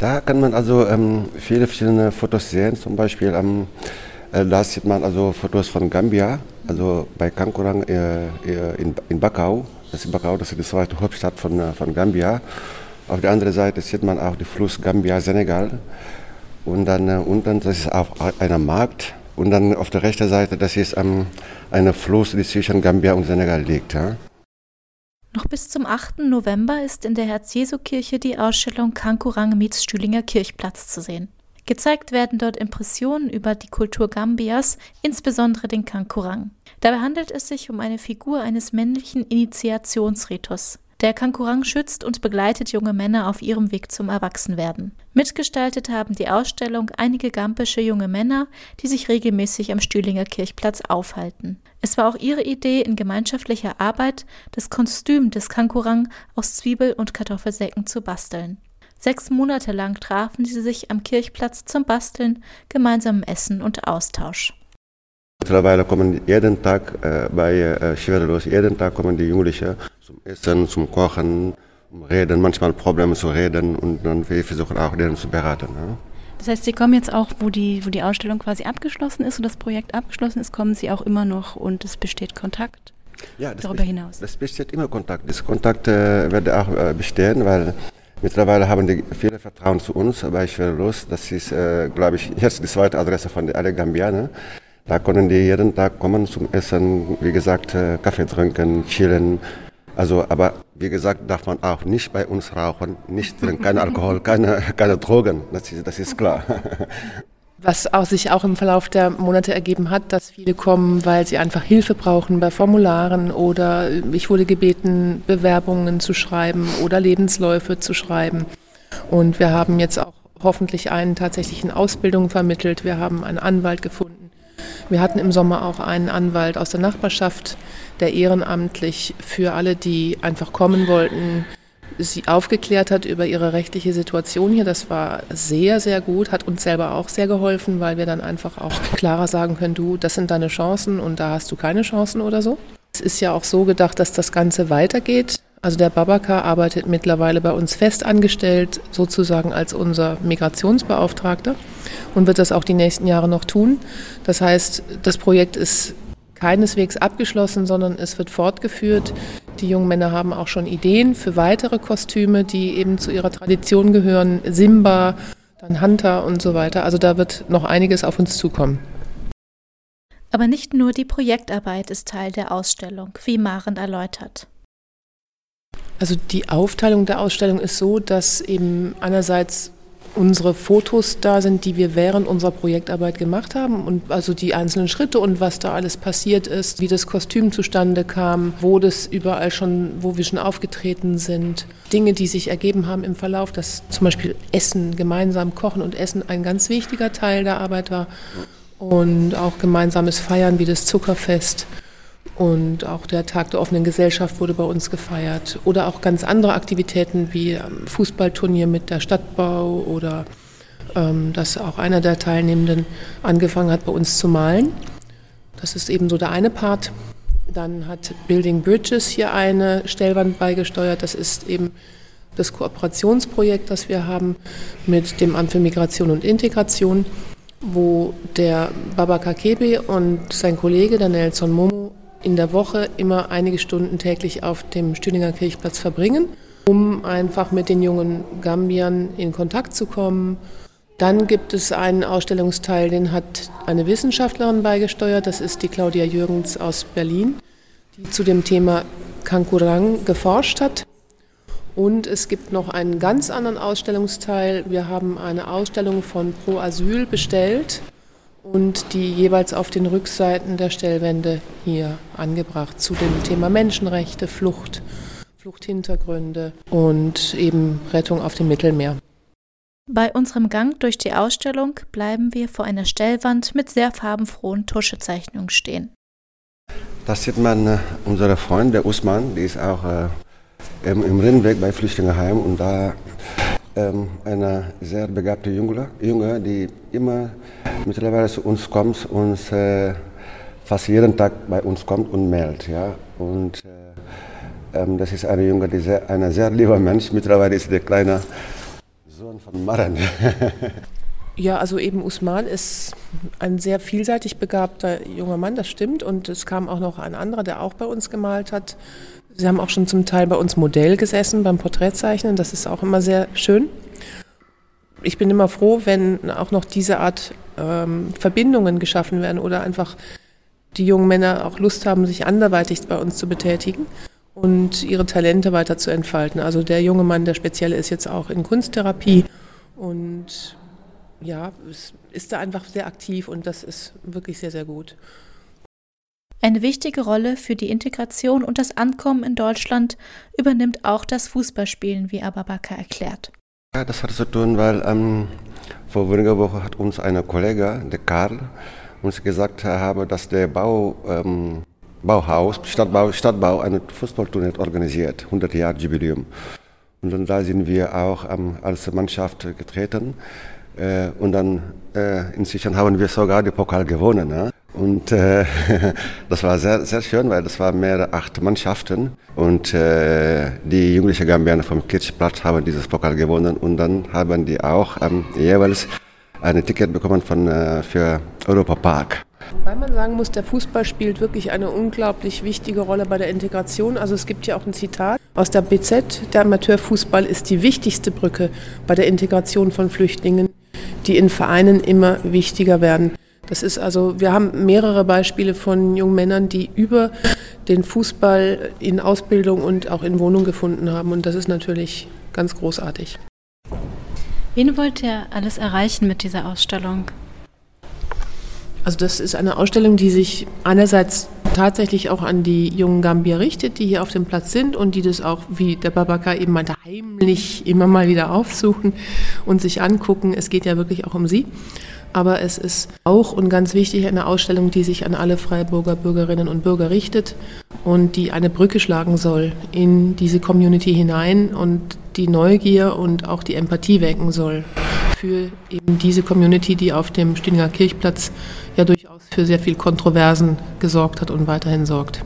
Da kann man also ähm, viele verschiedene Fotos sehen. Zum Beispiel ähm, äh, da sieht man also Fotos von Gambia, also bei Kankurang äh, äh, in, in Bakau. Das ist Bakau, das ist die zweite Hauptstadt von, äh, von Gambia. Auf der anderen Seite sieht man auch den Fluss Gambia-Senegal. Und dann äh, unten, das ist auch ein Markt. Und dann auf der rechten Seite, das ist ähm, ein Fluss, der zwischen Gambia und Senegal liegt. Ja. Noch bis zum 8. November ist in der Herz-Jesu-Kirche die Ausstellung Kankurang meets Stühlinger Kirchplatz zu sehen. Gezeigt werden dort Impressionen über die Kultur Gambias, insbesondere den Kankurang. Dabei handelt es sich um eine Figur eines männlichen Initiationsritus. Der Kankurang schützt und begleitet junge Männer auf ihrem Weg zum Erwachsenwerden. Mitgestaltet haben die Ausstellung einige gampische junge Männer, die sich regelmäßig am Stühlinger Kirchplatz aufhalten. Es war auch ihre Idee, in gemeinschaftlicher Arbeit das Kostüm des Kankurang aus Zwiebel- und Kartoffelsäcken zu basteln. Sechs Monate lang trafen sie sich am Kirchplatz zum Basteln, gemeinsamen Essen und Austausch. Mittlerweile kommen jeden Tag äh, bei äh, Schwerelos, jeden Tag kommen die Jugendlichen zum Essen, zum Kochen, um Reden, manchmal Probleme zu reden und dann wir versuchen auch denen zu beraten. Ja. Das heißt, Sie kommen jetzt auch, wo die, wo die Ausstellung quasi abgeschlossen ist und das Projekt abgeschlossen ist, kommen Sie auch immer noch und es besteht Kontakt ja, darüber hinaus? Das besteht immer Kontakt. Das Kontakt äh, wird auch äh, bestehen, weil mittlerweile haben die viele Vertrauen zu uns bei Schwerelos. Das ist, äh, glaube ich, jetzt die zweite Adresse von alle Gambianer. Da können die jeden Tag kommen zum Essen, wie gesagt, äh, Kaffee trinken, chillen, also, aber wie gesagt, darf man auch nicht bei uns rauchen, nicht trinken, kein Alkohol, keine, keine Drogen, das ist, das ist klar. Was auch sich auch im Verlauf der Monate ergeben hat, dass viele kommen, weil sie einfach Hilfe brauchen bei Formularen oder ich wurde gebeten, Bewerbungen zu schreiben oder Lebensläufe zu schreiben. Und wir haben jetzt auch hoffentlich einen tatsächlichen Ausbildung vermittelt. Wir haben einen Anwalt gefunden. Wir hatten im Sommer auch einen Anwalt aus der Nachbarschaft, der ehrenamtlich für alle, die einfach kommen wollten, sie aufgeklärt hat über ihre rechtliche Situation hier. Das war sehr, sehr gut, hat uns selber auch sehr geholfen, weil wir dann einfach auch klarer sagen können, du, das sind deine Chancen und da hast du keine Chancen oder so. Es ist ja auch so gedacht, dass das Ganze weitergeht. Also der Babaka arbeitet mittlerweile bei uns fest angestellt, sozusagen als unser Migrationsbeauftragter und wird das auch die nächsten Jahre noch tun. Das heißt, das Projekt ist keineswegs abgeschlossen, sondern es wird fortgeführt. Die jungen Männer haben auch schon Ideen für weitere Kostüme, die eben zu ihrer Tradition gehören. Simba, dann Hunter und so weiter. Also da wird noch einiges auf uns zukommen. Aber nicht nur die Projektarbeit ist Teil der Ausstellung, wie Maren erläutert. Also die Aufteilung der Ausstellung ist so, dass eben einerseits unsere Fotos da sind, die wir während unserer Projektarbeit gemacht haben und also die einzelnen Schritte und was da alles passiert ist, wie das Kostüm zustande kam, wo das überall schon, wo wir schon aufgetreten sind, Dinge, die sich ergeben haben im Verlauf, dass zum Beispiel Essen, gemeinsam kochen und Essen ein ganz wichtiger Teil der Arbeit war und auch gemeinsames Feiern wie das Zuckerfest. Und auch der Tag der offenen Gesellschaft wurde bei uns gefeiert. Oder auch ganz andere Aktivitäten wie ähm, Fußballturnier mit der Stadtbau oder ähm, dass auch einer der Teilnehmenden angefangen hat, bei uns zu malen. Das ist eben so der eine Part. Dann hat Building Bridges hier eine Stellwand beigesteuert. Das ist eben das Kooperationsprojekt, das wir haben mit dem Amt für Migration und Integration, wo der Baba Kakebe und sein Kollege, der Nelson Momo, in der Woche immer einige Stunden täglich auf dem Stühlinger Kirchplatz verbringen, um einfach mit den jungen Gambiern in Kontakt zu kommen. Dann gibt es einen Ausstellungsteil, den hat eine Wissenschaftlerin beigesteuert, das ist die Claudia Jürgens aus Berlin, die zu dem Thema Kankurang geforscht hat. Und es gibt noch einen ganz anderen Ausstellungsteil. Wir haben eine Ausstellung von Pro Asyl bestellt und die jeweils auf den Rückseiten der Stellwände hier angebracht zu dem Thema Menschenrechte, Flucht, Fluchthintergründe und eben Rettung auf dem Mittelmeer. Bei unserem Gang durch die Ausstellung bleiben wir vor einer Stellwand mit sehr farbenfrohen Tuschezeichnungen stehen. Das sieht man, äh, unser Freund, der Usman, der ist auch äh, im, im Rennweg bei Flüchtlingenheim und da ähm, eine sehr begabte Junge, Junge, die immer mittlerweile zu uns kommt und äh, fast jeden Tag bei uns kommt und meldet. Ja? Und äh, ähm, das ist eine Junge, die sehr, ein sehr lieber Mensch. Mittlerweile ist der kleine Sohn von Maren. Ja, also eben Usman ist ein sehr vielseitig begabter junger Mann, das stimmt. Und es kam auch noch ein anderer, der auch bei uns gemalt hat. Sie haben auch schon zum Teil bei uns Modell gesessen beim Porträtzeichnen. Das ist auch immer sehr schön. Ich bin immer froh, wenn auch noch diese Art ähm, Verbindungen geschaffen werden oder einfach die jungen Männer auch Lust haben, sich anderweitig bei uns zu betätigen und ihre Talente weiter zu entfalten. Also der junge Mann, der spezielle ist jetzt auch in Kunsttherapie und ja, ist da einfach sehr aktiv und das ist wirklich sehr, sehr gut. Eine wichtige Rolle für die Integration und das Ankommen in Deutschland übernimmt auch das Fußballspielen, wie Ababaka erklärt. Ja, das hat zu tun, weil ähm, vor weniger Wochen hat uns ein Kollege, der Karl, uns gesagt habe, dass der Bau, ähm, Bauhaus, Stadtbau, Stadtbau ein Fußballturnier organisiert, 100 Jahre Jubiläum. Und dann da sind wir auch ähm, als Mannschaft getreten. Äh, und dann äh, inzwischen haben wir sogar den Pokal gewonnen. Ne? Und äh, das war sehr, sehr schön, weil das waren mehrere acht Mannschaften. Und äh, die jugendlichen Gambianer vom Kirchplatz haben dieses Pokal gewonnen. Und dann haben die auch ähm, jeweils ein Ticket bekommen von, äh, für Europa Park. Wobei man sagen muss, der Fußball spielt wirklich eine unglaublich wichtige Rolle bei der Integration. Also es gibt ja auch ein Zitat aus der BZ, der Amateurfußball ist die wichtigste Brücke bei der Integration von Flüchtlingen, die in Vereinen immer wichtiger werden. Das ist also, wir haben mehrere Beispiele von jungen Männern, die über den Fußball in Ausbildung und auch in Wohnung gefunden haben. Und das ist natürlich ganz großartig. Wen wollt ihr alles erreichen mit dieser Ausstellung? Also das ist eine Ausstellung, die sich einerseits tatsächlich auch an die jungen Gambier richtet, die hier auf dem Platz sind und die das auch, wie der Babaka eben meinte, heimlich immer mal wieder aufsuchen und sich angucken. Es geht ja wirklich auch um sie. Aber es ist auch und ganz wichtig eine Ausstellung, die sich an alle Freiburger Bürgerinnen und Bürger richtet und die eine Brücke schlagen soll in diese Community hinein und die Neugier und auch die Empathie wecken soll für eben diese Community, die auf dem Stüninger Kirchplatz ja durchaus für sehr viel Kontroversen gesorgt hat und weiterhin sorgt.